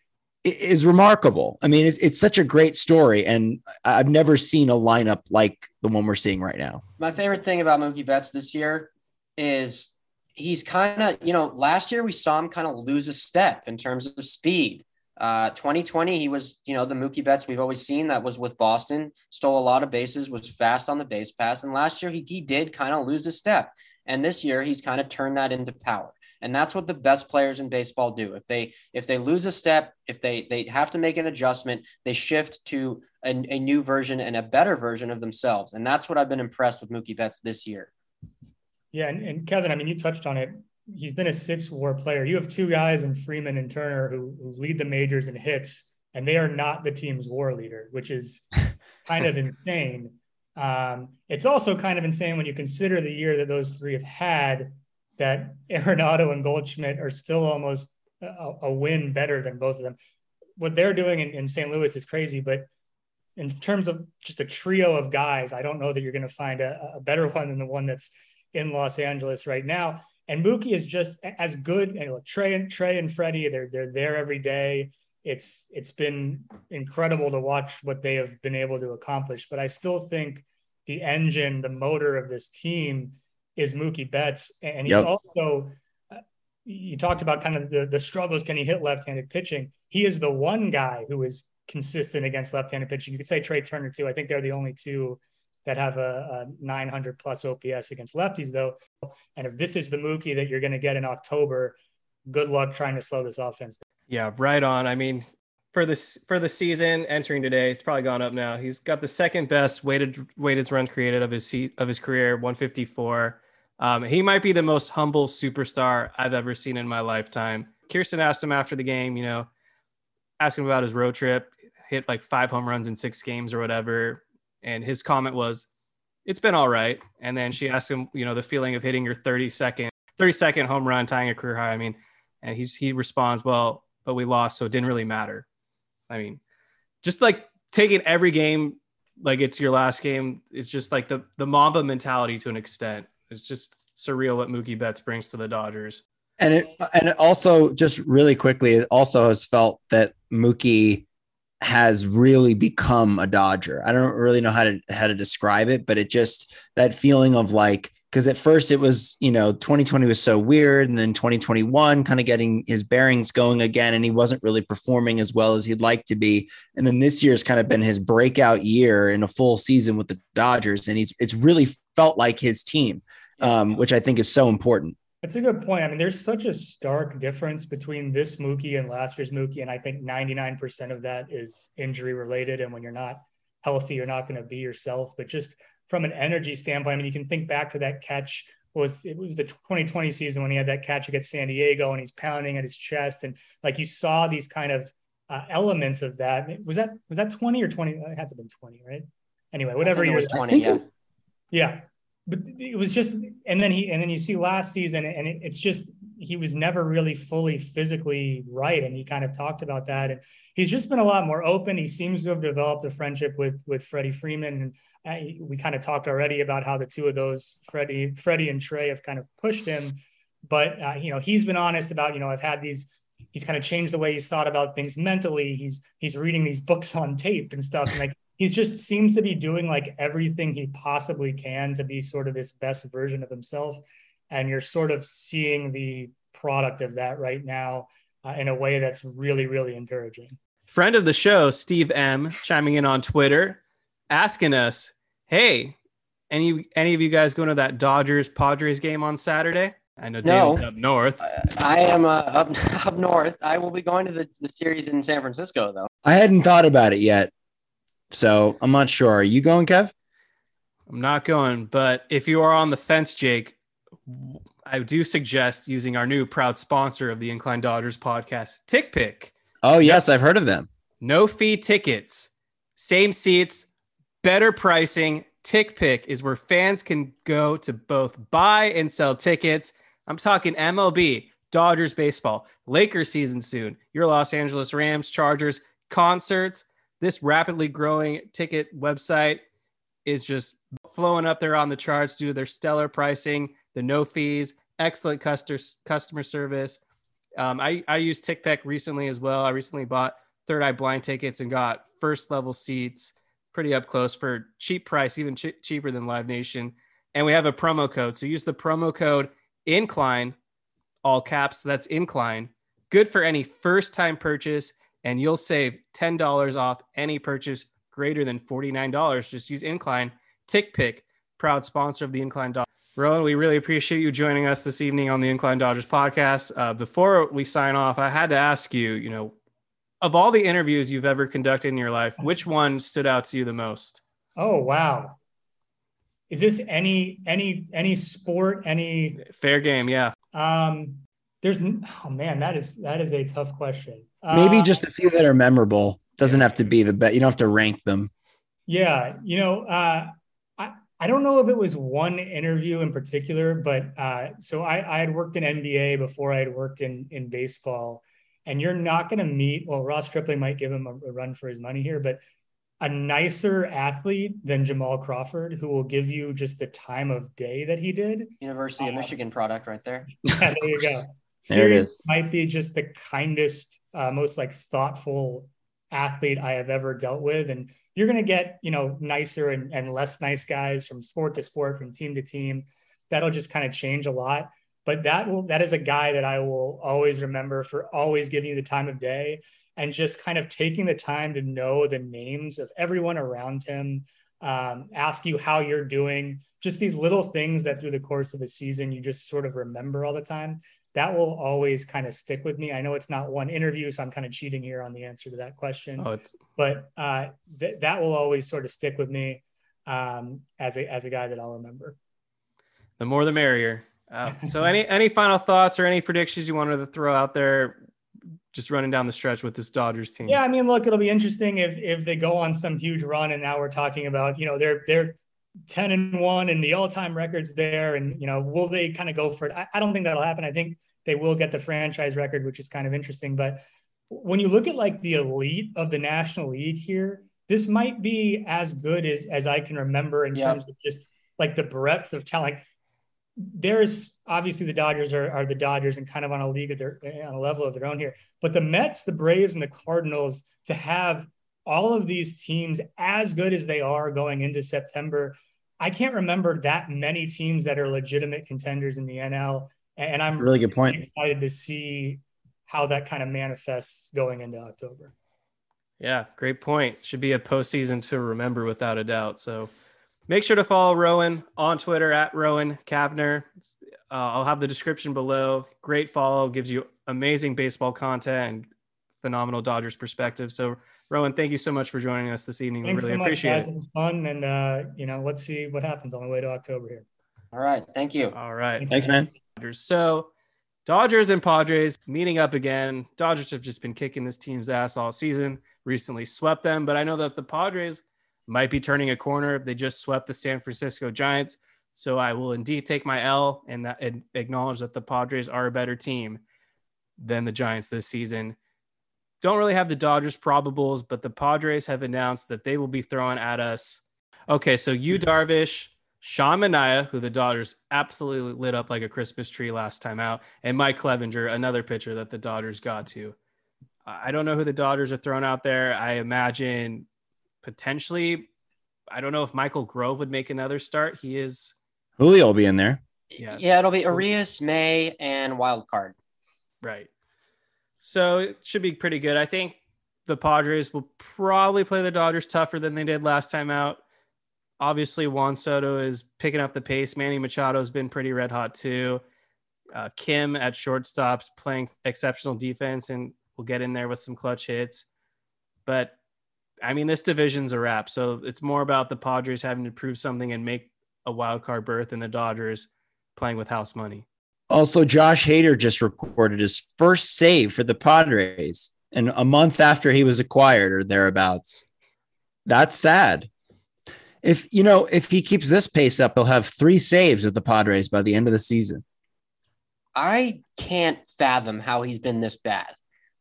is remarkable. I mean, it's, it's such a great story, and I've never seen a lineup like the one we're seeing right now. My favorite thing about Mookie Betts this year is he's kind of, you know, last year we saw him kind of lose a step in terms of speed. Uh, 2020, he was, you know, the Mookie Betts we've always seen that was with Boston, stole a lot of bases, was fast on the base pass. And last year he, he did kind of lose a step. And this year he's kind of turned that into power and that's what the best players in baseball do. If they if they lose a step if they they have to make an adjustment they shift to a, a new version and a better version of themselves. And that's what i've been impressed with mookie betts this year. Yeah and, and kevin i mean you touched on it. He's been a six war player. You have two guys in freeman and turner who, who lead the majors in hits and they are not the team's war leader which is <laughs> kind of insane. Um, it's also kind of insane when you consider the year that those three have had that <laughs> Arenado and Goldschmidt are still almost a, a, win better than both of them. What they're doing in, in St. Louis is crazy, but in terms of just a trio of guys, I don't know that you're going to find a, a, better <laughs> one than the one that's in Los Angeles right now. And Mookie is just as good. Trea and Trea and Freddie, they're they're there every day. It's it's been incredible to watch what they have been able to accomplish. But I still think the engine, the motor of this team is Mookie Betts, and he's yep. also. Uh, you talked about kind of the, the struggles. Can he hit left-handed pitching? He is the one guy who is consistent against left-handed pitching. You could say Trea Turner too. I think they're the only two that have a, a 900 plus OPS against lefties, though. And if this is the Mookie that you're going to get in October, good luck trying to slow this offense. Yeah, right on. I mean, for this for the season entering today, it's probably gone up now. He's got the second best weighted weighted run created of his seat of his career, 154. Um, he might be the most humble superstar I've ever seen in my lifetime. Kirsten asked him after the game, you know, him about his road trip, hit like five home runs in six games or whatever. And his comment was, it's been all right. And then she asked him, you know, the feeling of hitting your 30 second, 30 second home run, tying a career high. I mean, and he's, he responds, well, but we lost. So it didn't really matter. I mean, just like taking every game like it's your last game is just like the, the Mamba mentality to an extent. It's just surreal what Mookie Betts brings to the Dodgers. And it and it also just really quickly, it also has felt that Mookie has really become a Dodger. I don't really know how to how to describe it, but it just that feeling of like because at first it was you know 2020 was so weird, and then 2021 kind of getting his bearings going again, and he wasn't really performing as well as he'd like to be. And then this year's kind of been his breakout year in a full season with the Dodgers, and he's it's really felt like his team um, which I think is so important. That's a good point. I mean, there's such a stark difference between this Mookie and last year's Mookie, and I think 99% of that is injury related. And when you're not healthy, you're not going to be yourself. But just from an energy standpoint, I mean, you can think back to that catch was it was the 2020 season when he had that catch against San Diego and he's pounding at his chest and like you saw these kind of uh, elements of that. Was that was that 20 or 20? It had to have been 20, right? Anyway, whatever year. was 20, yeah. Yeah but it was just and then he and then you see last season and it, it's just he was never really fully physically right and he kind of talked about that and he's just been a lot more open. He seems to have developed a friendship with with freddie freeman and uh, we kind of talked already about how the two of those freddie freddie and trey have kind of pushed him but uh, you know he's been honest about you know i've had these he's kind of changed the way he's thought about things mentally. He's he's reading these books on tape and stuff and like he's just seems to be doing like everything he possibly can to be sort of this best version of himself and you're sort of seeing the product of that right now uh, in a way that's really really encouraging friend of the show steve m chiming in on twitter asking us hey any any of you guys going to that dodgers padres game on saturday I know no, up north. I am uh, up <laughs> up north. I will be going to the, the series in San Francisco, though. I hadn't thought about it yet. So I'm not sure. Are you going, Kev? I'm not going, but if you are on the fence, Jake, I do suggest using our new proud sponsor of the Incline Dodgers podcast, TickPick. Oh, yes, I've heard of them. No fee tickets, same seats, better pricing. TickPick is where fans can go to both buy and sell tickets. I'm talking MLB, Dodgers baseball, Lakers season soon, your Los Angeles Rams, Chargers, concerts. This rapidly growing ticket website is just flowing up there on the charts due to their stellar pricing, the no fees, excellent customer customer service. Um, I I used TickPick recently as well. I recently bought third eye blind tickets and got first level seats pretty up close for cheap price, even ch- cheaper than Live Nation. And we have a promo code. So use the promo code incline, all caps. That's incline. Good for any first time purchase. And you'll save $10 off any purchase greater than $49. Just use incline. Tick Pick, proud sponsor of the Incline Dodgers. Rowan, we really appreciate you joining us this evening on the Incline Dodgers podcast. Uh, before we sign off, I had to ask you, you know, of all the interviews you've ever conducted in your life, which one stood out to you the most? Oh wow. Is this any any any sport any fair game? Yeah. Um there's oh man, that is that is a tough question. Maybe Uh, just a few that are memorable. Doesn't have to be the best. You don't have to rank them. Yeah, you know, uh, I I don't know if it was one interview in particular, but uh, so I, I had worked in NBA before I had worked in in baseball, and you're not going to meet. Well, Ross Stripling might give him a, a run for his money here, but a nicer athlete than Jamal Crawford, who will give you just the time of day that he did. University of Um, Michigan product right there. <laughs> Yeah, there you go. <laughs> Is. might be just the kindest, uh, most like thoughtful athlete I have ever dealt with. And you're going to get, you know, nicer and, and less nice guys from sport to sport, from team to team. That'll just kind of change a lot. But that will, that is a guy that I will always remember for always giving you the time of day and just kind of taking the time to know the names of everyone around him, um, ask you how you're doing, just these little things that through the course of a season, you just sort of remember all the time that will always kind of stick with me. I know it's not one interview, so I'm kind of cheating here on the answer to that question, Oh, it's but uh, th- that will always sort of stick with me um, as a as a guy that I'll remember. the more the merrier. Uh, so, any any final thoughts or any predictions you wanted to throw out there? Just running down the stretch with this Dodgers team. Yeah, I mean, look, it'll be interesting if if they go on some huge run, and now we're talking about you know they're they're ten and one and the all time records there, and you know will they kind of go for it? I, I don't think that'll happen. I think they will get the franchise record, which is kind of interesting. But when you look at like the elite of the National League here, this might be as good as as I can remember in Yep. terms of just like the breadth of talent. Like, there's obviously the Dodgers are, are the Dodgers and kind of on a league of their on a level of their own here. But the Mets, the Braves, and the Cardinals to have all of these teams as good as they are going into September, I can't remember that many teams that are legitimate contenders in the NL. And I'm Really good point. excited to see how that kind of manifests going into October. Yeah, great point. Should be a postseason to remember without a doubt. So make sure to follow Rowan on Twitter at Rowan Kavner. Uh, I'll have the description below. Great follow, gives you amazing baseball content and phenomenal Dodgers perspective. So Rowan, thank you so much for joining us this evening. Thanks we really so much, appreciate guys. it. It was fun, and uh, you know, let's see what happens on the way to October here. All right. Thank you. All right. Thanks, man. So Dodgers and Padres meeting up again. Dodgers have just been kicking this team's ass all season, recently swept them, but I know that the Padres might be turning a corner. They just swept the San Francisco Giants. So I will indeed take my L and, that, and acknowledge that the Padres are a better team than the Giants this season. Don't really have the Dodgers probables, but the Padres have announced that they will be throwing at us. Okay, so you hmm. Darvish, Sean Manaea, who the Dodgers absolutely lit up like a Christmas tree last time out, and Mike Clevinger, another pitcher that the Dodgers got to. I I don't know who the Dodgers are throwing out there. I imagine potentially, I don't know if Michael Grove would make another start. He is, Julio will be in there. Yeah. Yeah, it'll be Urías, May, and wild card. right. So it should be pretty good. I think the Padres will probably play the Dodgers tougher than they did last time out. Obviously, Juan Soto is picking up the pace. Manny Machado has been pretty red hot too. Uh, Kim at shortstops playing exceptional defense and will get in there with some clutch hits. But I mean, this division's a wrap. So it's more about the Padres having to prove something and make a wild card berth and the Dodgers playing with house money. Also, Josh Hader just recorded his first save for the Padres, and a month after he was acquired or thereabouts. That's sad. If you know, if he keeps this pace up, he'll have three saves with the Padres by the end of the season. I can't fathom how he's been this bad.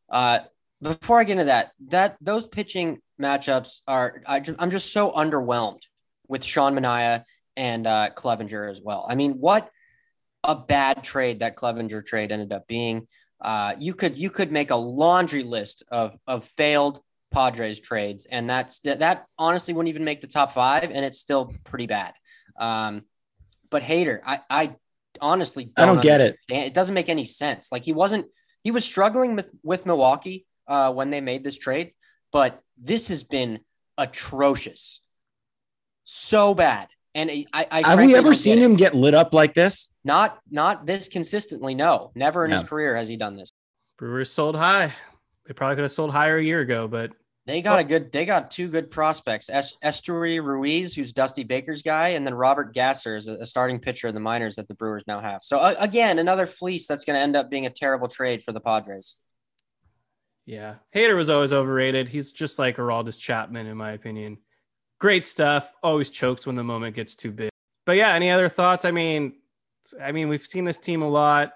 Uh, before I get into that, that those pitching matchups are I, am just so underwhelmed with Sean Manaea and uh, Clevinger as well. I mean, what a bad trade that Clevinger trade ended up being. Uh, you could you could make a laundry list of of failed Padres trades, and that's that, honestly wouldn't even make the top five, and it's still pretty bad. Um, but Hader, I I honestly don't I don't get it. It doesn't make any sense. Like he wasn't he was struggling with with Milwaukee uh, when they made this trade, but this has been atrocious, so bad. And I, I have we ever seen him get lit up like this? Not, not this consistently. No, never in his career has he done this. Brewers sold high. They probably could have sold higher a year ago, but they got a good. They got two good prospects: es- Esteury Ruiz, who's Dusty Baker's guy, and then Robert Gasser is a, a starting pitcher in the minors that the Brewers now have. So uh, again, another fleece that's going to end up being a terrible trade for the Padres. Yeah, Hader was always overrated. He's just like Aroldis Chapman, in my opinion. Great stuff. Always chokes when the moment gets too big. But yeah, any other thoughts? I mean, I mean, we've seen this team a lot.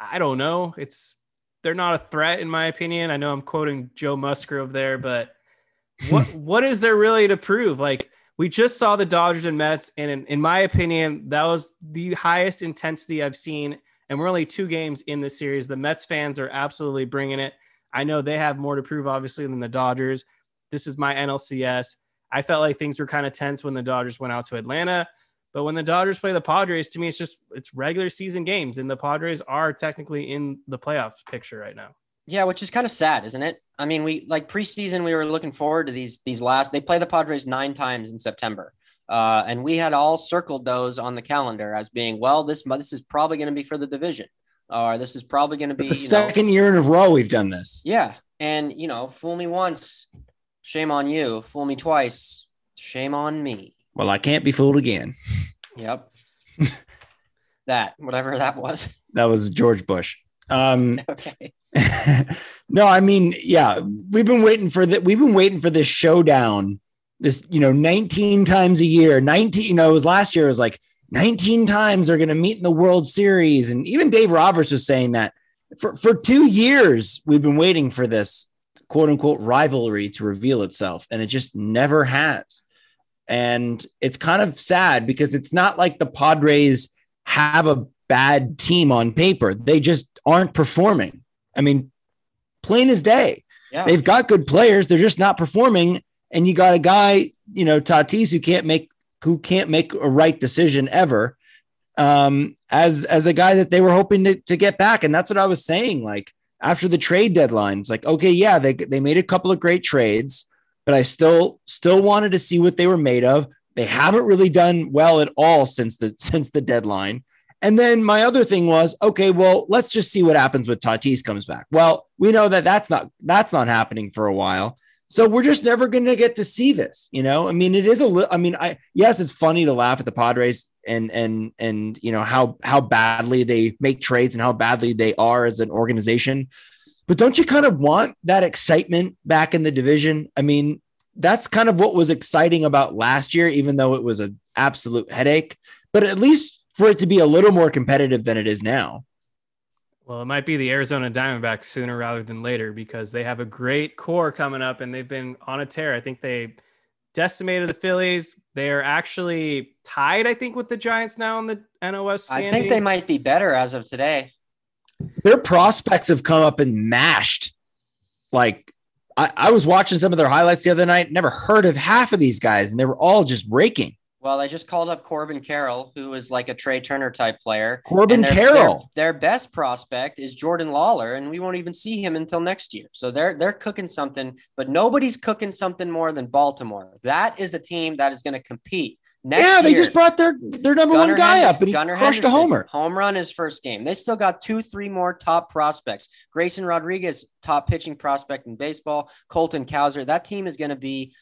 I don't know. It's they're not a threat in my opinion. I know I'm quoting Joe Musgrove there, but <laughs> what what is there really to prove? Like we just saw the Dodgers and Mets, and in, in my opinion, that was the highest intensity I've seen. And we're only two games in the series. The Mets fans are absolutely bringing it. I know they have more to prove, obviously, than the Dodgers. This is my NLCS. I felt like things were kind of tense when the Dodgers went out to Atlanta. But when the Dodgers play the Padres, to me, it's just it's regular season games, and the Padres are technically in the playoff picture right now. Yeah, which is kind of sad, isn't it? I mean, we like preseason, we were looking forward to these these last. They play the Padres nine times in September, uh, and we had all circled those on the calendar as being well. This this is probably going to be for the division, or this is probably going to be the second know, year in a row we've done this. Yeah, and you know, fool me once, shame on you. Fool me twice, shame on me. Well, I can't be fooled again. Yep. <laughs> that, whatever that was. That was George Bush. Um, <laughs> okay. <laughs> no, I mean, yeah, we've been waiting for that. We've been waiting for this showdown. This, you know, 19 times a year. 19, you know, it was last year. It was like 19 times they're going to meet in the World Series, and even Dave Roberts was saying that for for two years we've been waiting for this quote unquote rivalry to reveal itself, and it just never has. And it's kind of sad because it's not like the Padres have a bad team on paper. They just aren't performing. I mean, plain as day. Yeah. They've got good players, they're just not performing. And you got a guy, you know, Tatis, who can't make who can't make a right decision ever. Um, as as a guy that they were hoping to, to get back. And that's what I was saying. Like after the trade deadline, it's like, okay, yeah, they they made a couple of great trades but I still still wanted to see what they were made of. They haven't really done well at all since the <laughs> since the deadline. And then my other thing was, okay, well, let's just see what happens with Tatis comes back. Well, we know that that's not that's not happening for a while. So we're just never going to get to see this, you know? I mean, it is a little I mean, I yes, it's funny to laugh at the Padres and and and you know how how badly they make trades and how badly they are as an organization. But don't you kind of want that excitement back in the division? I mean, that's kind of what was exciting about last year, even though it was an absolute headache. But at least for it to be a little more competitive than it is now. Well, it might be the Arizona Diamondbacks sooner rather than later because they have a great core coming up and they've been on a tear. I think they decimated the Phillies. They are actually tied, I think, with the Giants now in the NOS. Standings. I think they might be better as of today their prospects have come up and mashed. Like I, I, was watching some of their highlights the other night, never heard of half of these guys, and they were all just raking. Well, I just called up Corbin Carroll, who is like a Trea Turner type player. Corbin their, Carroll. Their, their, best prospect is Jordan Lawlar, and we won't even see him until next year. So they're they're cooking something, but nobody's cooking something more than Baltimore. That is a team that is going to compete. Next yeah, they year, just brought their their number Gunnar one guy up and he Gunnar crushed Henderson, a homer. Home run his first game. They still got two, three more top prospects. Grayson Rodriguez, top pitching prospect in baseball. Colton Cowser. That team is going to be,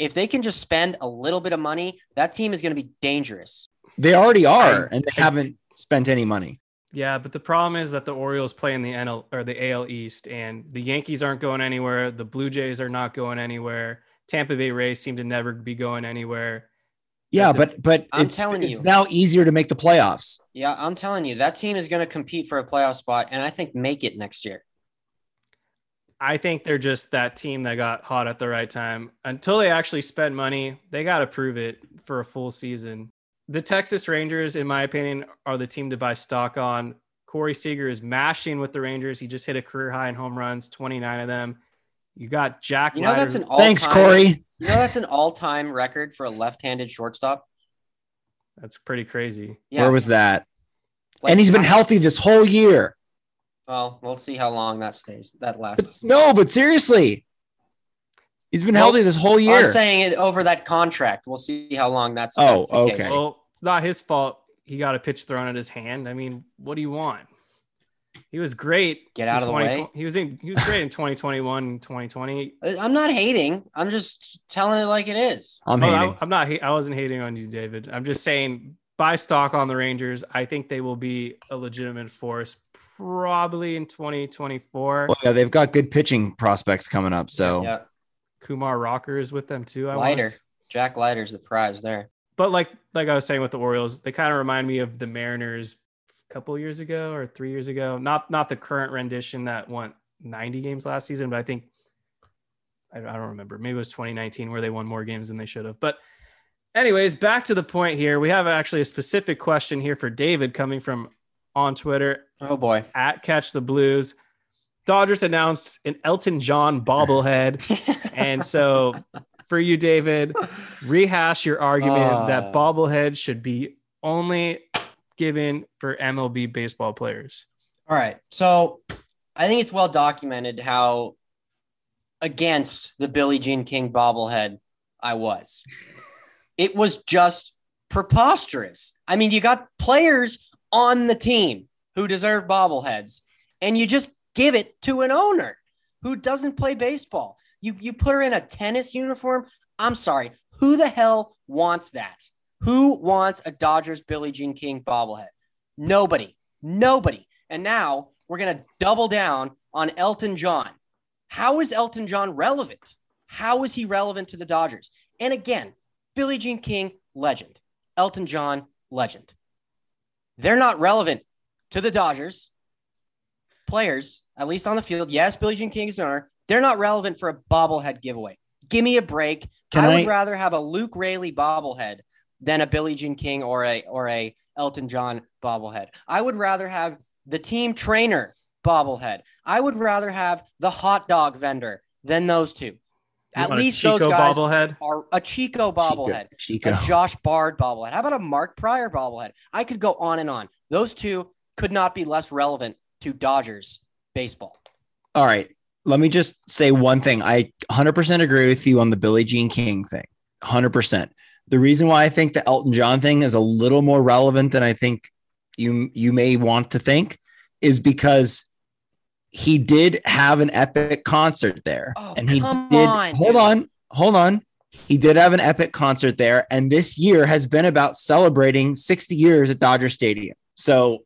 if they can just spend a little bit of money, that team is going to be dangerous. They already are, and they haven't spent any money. Yeah, but the problem is that the Orioles play in the NL or the AL East, and the Yankees aren't going anywhere. The Blue Jays are not going anywhere. Tampa Bay Rays seem to never be going anywhere. Yeah, But but but I'm it's, telling it's you. It's now easier to make the playoffs. Yeah, I'm telling you, that team is going to compete for a playoff spot, and I think make it next year. I think they're just that team that got hot at the right time. Until they actually spend money, they got to prove it for a full season. The Texas Rangers, in my opinion, are the team to buy stock on. Corey Seager is mashing with the Rangers. He just hit a career high in home runs, 29 of them. You got Jack. You know that's an all Thanks, Corey. You know that's an all-time record for a left-handed shortstop. That's pretty crazy. Yeah, Where was that? like, and he's been healthy this whole year. Well, we'll see how long that stays. That lasts. No, but seriously, he's been Well, healthy this whole year. I'm year. saying it over that contract. We'll see how long that's. Oh, that's the okay. case. Well, it's not his fault. He got a pitch thrown at his hand. I mean, what do you want? He was great. Get out of the way. He was in. He was great in 2021, 2020. Uh, I'm not hating. I'm just telling it like it is. I'm Oh, hating. I, I'm not. I wasn't hating on you, David. I'm just saying buy stock on the Rangers. I think they will be a legitimate force probably in 2024. Well, yeah, they've got good pitching prospects coming up. So Yeah, Kumar Rocker is with them too. I Leiter. was. Jack Leiter's the prize there. But like like I was saying with the Orioles, they kind of remind me of the Mariners a couple years ago or three years ago. Not not the current rendition that won 90 games last season, but I think I, I don't remember. Maybe it was 2019 where they won more games than they should have. But anyways, back to the point here. We have actually a specific question here for David coming from on Twitter Oh boy. at Catch the Blues. Dodgers announced an Elton John bobblehead. <laughs> And so for you, David, rehash your argument that Uh. bobblehead should be only given for MLB baseball players. All right. So I think it's well documented how against the Billie Jean King bobblehead I was. It was just preposterous. I mean, you got players on the team who deserve bobbleheads, and you just give it to an owner who doesn't play baseball. You you put her in a tennis uniform. I'm sorry. Who the hell wants that? Who wants a Dodgers Billie Jean King bobblehead? Nobody. Nobody. And now we're going to double down on Elton John. How is Elton John relevant? How is he relevant to the Dodgers? And again, Billie Jean King, legend. Elton John, legend. They're not relevant to the Dodgers players, at least on the field. Yes, Billie Jean King is an owner. They're not relevant for a bobblehead giveaway. Give me a break. Can I I- would rather have a Luke Raley bobblehead than a Billie Jean King or a or a Elton John bobblehead. I would rather have the team trainer bobblehead. I would rather have the hot dog vendor than those two. You At want a least those guys bobblehead. are a Chico bobblehead, Chico. a Josh Bard bobblehead. How about a Mark Prior bobblehead? I could go on and on. Those two could not be less relevant to Dodgers baseball. All right. Let me just say one thing. I 100% agree with you on the Billie Jean King thing. 100%. The reason why I think the Elton John thing is a little more relevant than I think you you may want to think is because he did have an epic concert there. Oh, and he did on, Hold dude. on. Hold on. He did have an epic concert there and this year has been about celebrating 60 years at Dodger Stadium. So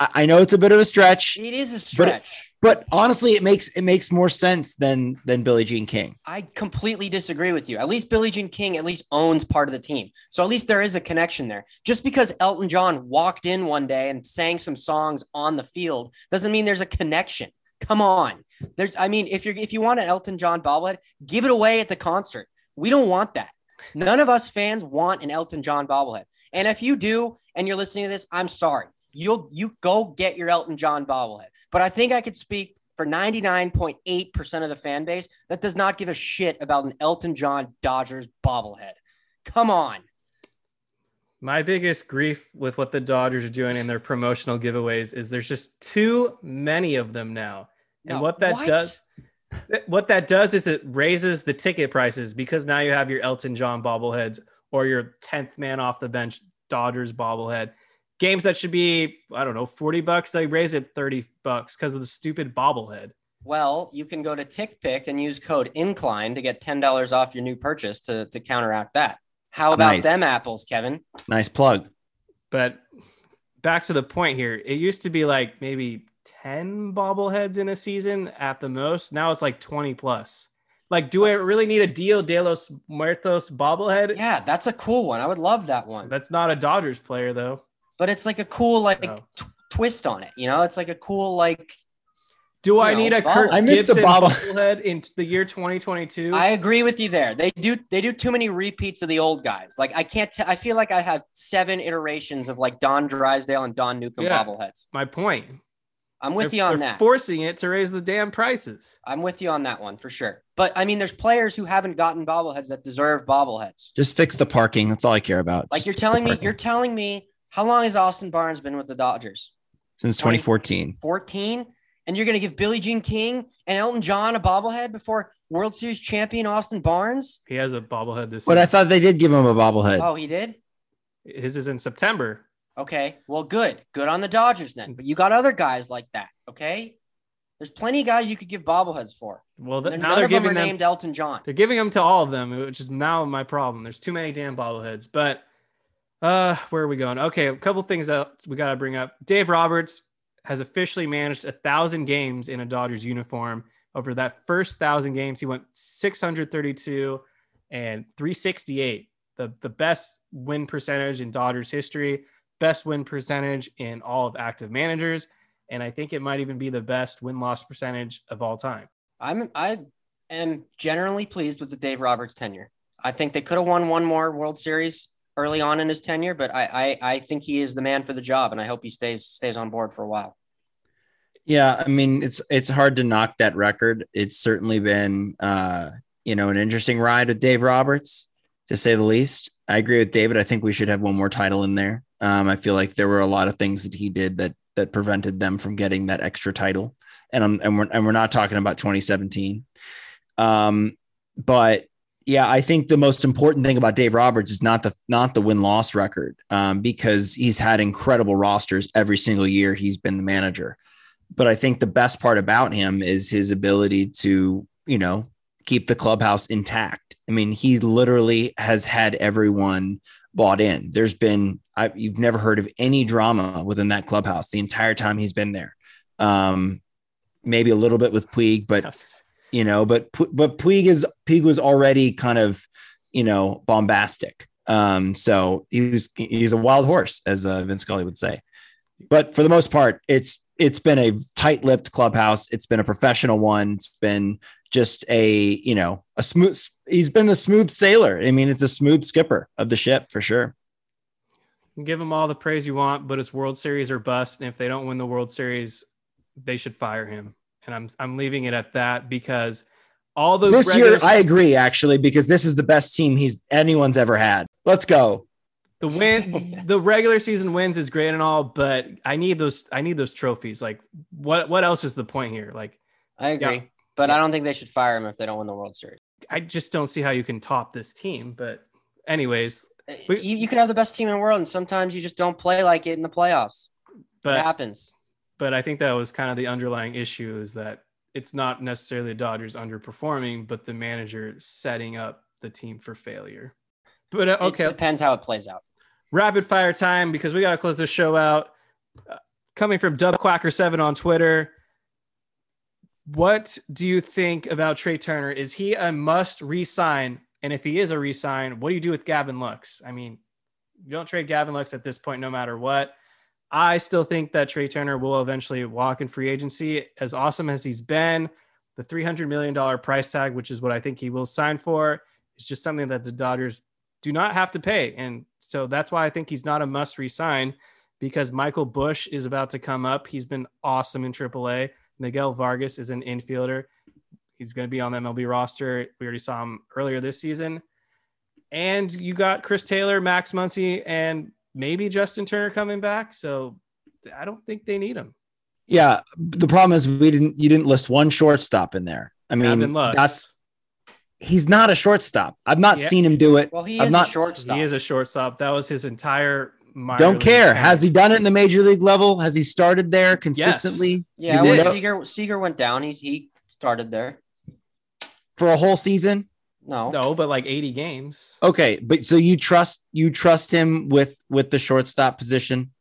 I, I know it's a bit of a stretch. It is a stretch. But honestly, it makes it makes more sense than than Billie Jean King. I completely disagree with you. At least Billie Jean King at least owns part of the team. So at least there is a connection there. Just because Elton John walked in one day and sang some songs on the field doesn't mean there's a connection. Come on. There's I mean, if you're if you want an Elton John bobblehead, give it away at the concert. We don't want that. None of us fans want an Elton John bobblehead. And if you do and you're listening to this, I'm sorry. You'll you go get your Elton John bobblehead. But I think I could speak for 99.8% of the fan base that does not give a shit about an Elton John Dodgers bobblehead. Come on. My biggest grief with what the Dodgers are doing in their promotional giveaways is there's just too many of them now. And No, what that does what that does is it raises the ticket prices because now you have your Elton John bobbleheads or your 10th man off the bench Dodgers bobblehead. Games that should be, I don't know, 40 bucks, they raise it 30 bucks because of the stupid bobblehead. Well, you can go to TickPick and use code INCLINE to get $10 off your new purchase to, to counteract that. How about Nice. them apples, Kevin? Nice plug. But back to the point here. It used to be like maybe 10 bobbleheads in a season at the most. Now it's like 20 plus. Like, do I really need a Día de los Muertos bobblehead? Yeah, that's a cool one. I would love that one. That's not a Dodgers player though. But it's like a cool like No. t- twist on it. You know, it's like a cool like. Do I know, need a bobble- Kurt I missed the Gibson bobble- bobblehead in the year 2022? I agree with you there. They do they do too many repeats of the old guys. Like I can't. T- I feel like I have seven iterations of like Don Drysdale and Don Newcombe Yeah. bobbleheads. My point. I'm with They're- you on that. Forcing it to raise the damn prices. I'm with you on that one for sure. But I mean, there's players who haven't gotten bobbleheads that deserve bobbleheads. Just fix the parking. That's all I care about. Like Just you're telling me, you're telling me, how long has Austin Barnes been with the Dodgers? since 2014. 14, and you're going to give Billie Jean King and Elton John a bobblehead before World Series champion Austin Barnes? He has a bobblehead this year. But I thought they did give him a bobblehead. Oh, he did. His is in September. Okay, well, good, good on the Dodgers then. But you got other guys like that. Okay, there's plenty of guys you could give bobbleheads for. Well, They're- th- None now they're of them giving are them named Elton John. They're giving them to all of them, which is now my problem. There's too many damn bobbleheads. But uh, where are we going? Okay, a couple things that we got to bring up. Dave Roberts has officially managed a thousand games in a Dodgers uniform. Over that first thousand games, he went 632 and 368. The the best win percentage in Dodgers history, best win percentage in all of active managers, and I think it might even be the best win loss percentage of all time. I'm I am generally pleased with the Dave Roberts tenure. I think they could have won one more World Series early on in his tenure, but I, I I think he is the man for the job, and I hope he stays stays on board for a while. Yeah, I mean it's it's hard to knock that record. It's certainly been uh, you know an interesting ride with Dave Roberts, to say the least. I agree with David. I think we should have one more title in there. Um, I feel like there were a lot of things that he did that that prevented them from getting that extra title, and I'm and we're and we're not talking about 2017. Um, but yeah, I think the most important thing about Dave Roberts is not the not the win loss record, um, because he's had incredible rosters every single year he's been the manager but I think the best part about him is his ability to, you know, keep the clubhouse intact. I mean, he literally has had everyone bought in. There's been I, you've never heard of any drama within that clubhouse the entire time he's been there. Um, maybe a little bit with Puig, but you know, but but Puig is Puig was already kind of, you know, bombastic. Um, so he was he's a wild horse, as uh, Vince Scully would say. But for the most part, it's it's been a tight-lipped clubhouse. It's been a professional one. It's been just a you know a smooth. He's been a smooth sailor. I mean, it's a smooth skipper of the ship for sure. give him all the praise you want, but it's World Series or bust. And if they don't win the World Series, they should fire him. And I'm I'm leaving it at that because all those this regular- year, I agree actually because this is the best team he's anyone's ever had. Let's go. the win <laughs> the regular season wins is great and all, but I need those I need those trophies. Like what what else is the point here? Like I agree, Yeah. but I don't think they should fire him if they don't win the World Series. I just don't see how you can top this team. But anyways, eh, We- you, you can have the best team in the world, and sometimes you just don't play like it in the playoffs. But it but happens. But I think that was kind of the underlying issue is that it's not necessarily the Dodgers underperforming, but the manager setting up the team for failure. But uh, okay, It depends how it plays out. rapid fire time because we got to close this show out. Uh, coming from Dub Quacker Seven on Twitter, what do you think about Trea Turner? Is he a must resign? And if he is a resign, what do you do with Gavin Lux? I mean, you don't trade Gavin Lux at this point, no matter what. I still think that Trea Turner will eventually walk in free agency. As awesome as he's been, the $300 million price tag, which is what I think he will sign for, is just something that the Dodgers do not have to pay. And so that's why I think he's not a must resign because Michael Busch is about to come up. He's been awesome in AAA. Miguel Vargas is an infielder. He's going to be on the MLB roster. We already saw him earlier this season. And you got Chris Taylor, Max Muncy, and maybe Justin Turner coming back. So I don't think they need him. Yeah, the problem is we didn't. You didn't list one shortstop in there. I mean, Gavin that's he's not a shortstop. I've not Yeah. seen him do it. Well, he I'm is not- a shortstop. He is a shortstop. That was his entire. minor Don't care. tenure. Has he done it in the major league level? Has he started there consistently? yeah, You when Seager Seager went down, he's he started there. for a whole season. No, No, but like 80 games. Okay, but so you trust you trust him with with the shortstop position?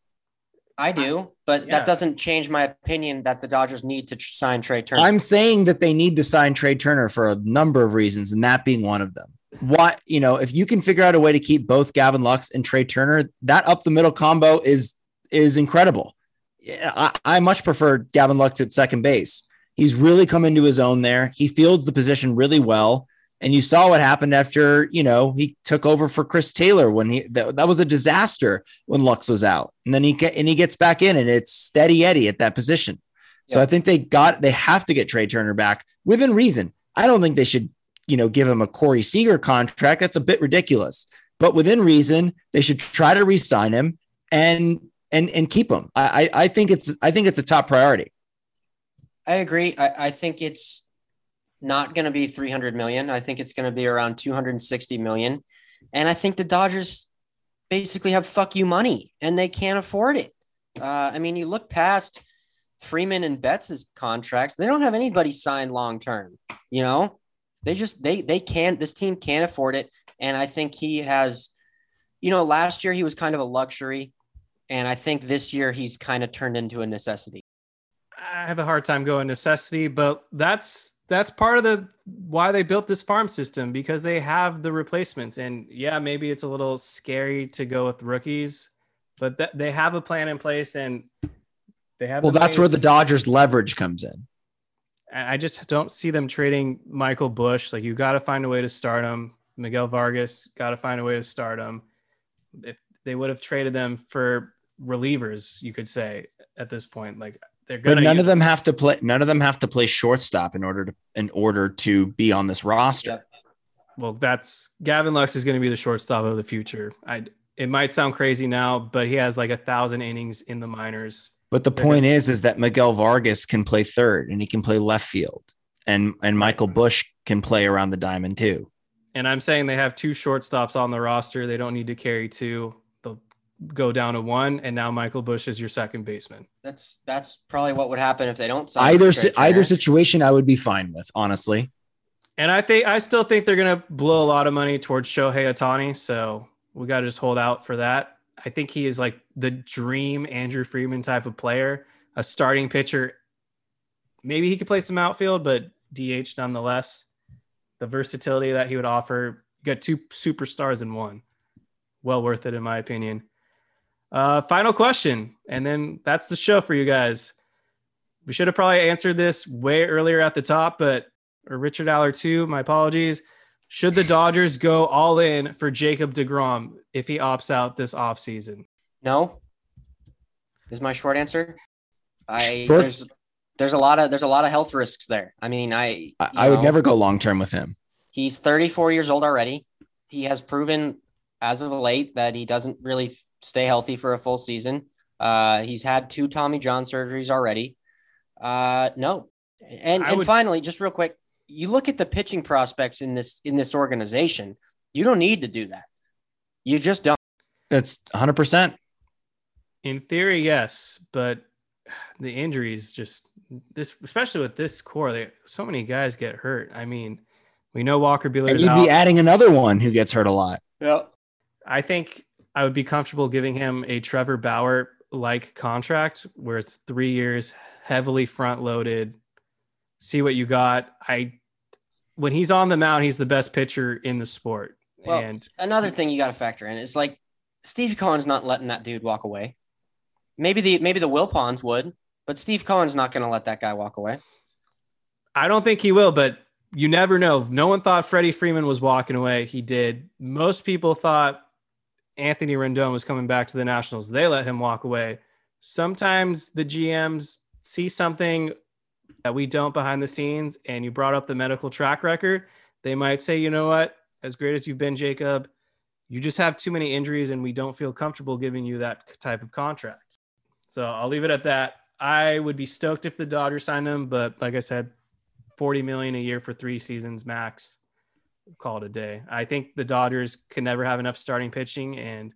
I do, uh, but Yeah. that doesn't change my opinion that the Dodgers need to sign Trea Turner. I'm saying that they need to sign Trea Turner for a number of reasons, and that being one of them. What you know, if you can figure out a way to keep both Gavin Lux and Trea Turner, that up the middle combo is is incredible. I, I much prefer Gavin Lux at second base. He's really come into his own there. He fields the position really well. And you saw what happened after, you know, he took over for Chris Taylor when he that, that was a disaster when Lux was out. And then he get and he gets back in and it's steady Eddie at that position. So Yeah. I think they got they have to get Trea Turner back within reason. I don't think they should, you know, give him a Corey Seager contract. That's a bit ridiculous. But within reason, they should try to re-sign him and and and keep him. I I, I think it's I think it's a top priority. I agree. I, I think it's not going to be 300 million. I think it's going to be around 260 million. And I think the Dodgers basically have fuck you money and they can't afford it. Uh, I mean, you look past Freeman and Betts' contracts, they don't have anybody signed long term. You know, they just, they, they can't, this team can't afford it. And I think he has, you know, last year he was kind of a luxury. And I think this year he's kind of turned into a necessity. I have a hard time going necessity, but that's that's part of the why they built this farm system because they have the replacements. And yeah, maybe it's a little scary to go with rookies, but th- they have a plan in place and they have. Well, the that's where the Dodgers leverage comes in. I just don't see them trading Michael Busch. Like you got to find a way to start him. Miguel Vargas got to find a way to start him. If they would have traded them for relievers, you could say at this point, like they're But gonna. none of them have to play. None of them have to play shortstop in order to in order to be on this roster. Yep. Well, that's Gavin Lux is going to be the shortstop of the future. I. It might sound crazy now, but he has like a thousand innings in the minors. But the They're point is, is that Miguel Vargas can play third and he can play left field, and and Michael Busch can play around the diamond too. And I'm saying they have two shortstops on the roster. They don't need to carry two. They'll go down to one, and now Michael Busch is your second baseman. That's that's probably what would happen if they don't sign Either si- either situation, I would be fine with, honestly. And I think I still think they're gonna blow a lot of money towards Shohei Ohtani. So we got to just hold out for that. I think he is like the dream Andrew Friedman type of player, a starting pitcher. Maybe he could play some outfield, but DH nonetheless. The versatility that he would offer, you got two superstars in one. Well worth it, in my opinion. Uh, final question, and then that's the show for you guys. We should have probably answered this way earlier at the top, but or Richard Aller too. My apologies. Should the Dodgers go all in for Jacob deGrom if he opts out this offseason? No. Is my short answer. I Short- there's there's a lot of there's a lot of health risks there. I mean, I I, you I would know, never go long term with him. He's 34 years old already. He has proven as of late that he doesn't really stay healthy for a full season. Uh, he's had two Tommy John surgeries already. Uh, no. And I and would- finally, just real quick, you look at the pitching prospects in this in this organization. You don't need to do that. You just don't. That's 100. percent In theory, yes, but the injuries just this, especially with this core, they, so many guys get hurt. I mean, we know Walker And Buehler's you'd out. be adding another one who gets hurt a lot. Yeah. I think I would be comfortable giving him a Trevor Bauer like contract where it's three years, heavily front loaded. See what you got. I when he's on the mound, he's the best pitcher in the sport. Well, and another thing you got to factor in is like Steve Cohen's not letting that dude walk away. Maybe the maybe the Wilpons would, but Steve Cohen's not going to let that guy walk away. I don't think he will, but you never know. No one thought Freddie Freeman was walking away. He did. Most people thought Anthony Rendon was coming back to the Nationals. They let him walk away. Sometimes the GMs see something that we don't behind the scenes, and you brought up the medical track record. They might say, you know what? As great as you've been, Jacob, you just have too many injuries, and we don't feel comfortable giving you that type of contract. So I'll leave it at that. I would be stoked if the Dodgers signed him, but like I said, 40 million a year for three seasons max. Call it a day. I think the Dodgers can never have enough starting pitching and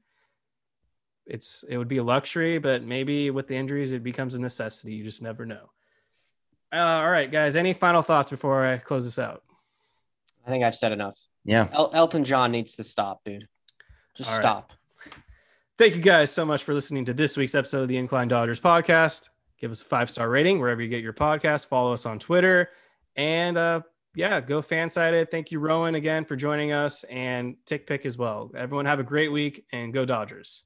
it's it would be a luxury, but maybe with the injuries it becomes a necessity. You just never know. Uh, all right, guys. Any final thoughts before I close this out? I think I've said enough. Yeah. El- Elton John needs to stop, dude. Just All right. stop. Thank you guys so much for listening to this week's episode of the Incline Dodgers podcast. Give us a five star rating wherever you get your podcast. Follow us on Twitter. And uh, yeah, go FanSided. Thank you, Rowan, again for joining us and Tick Pick as well. Everyone have a great week and go Dodgers.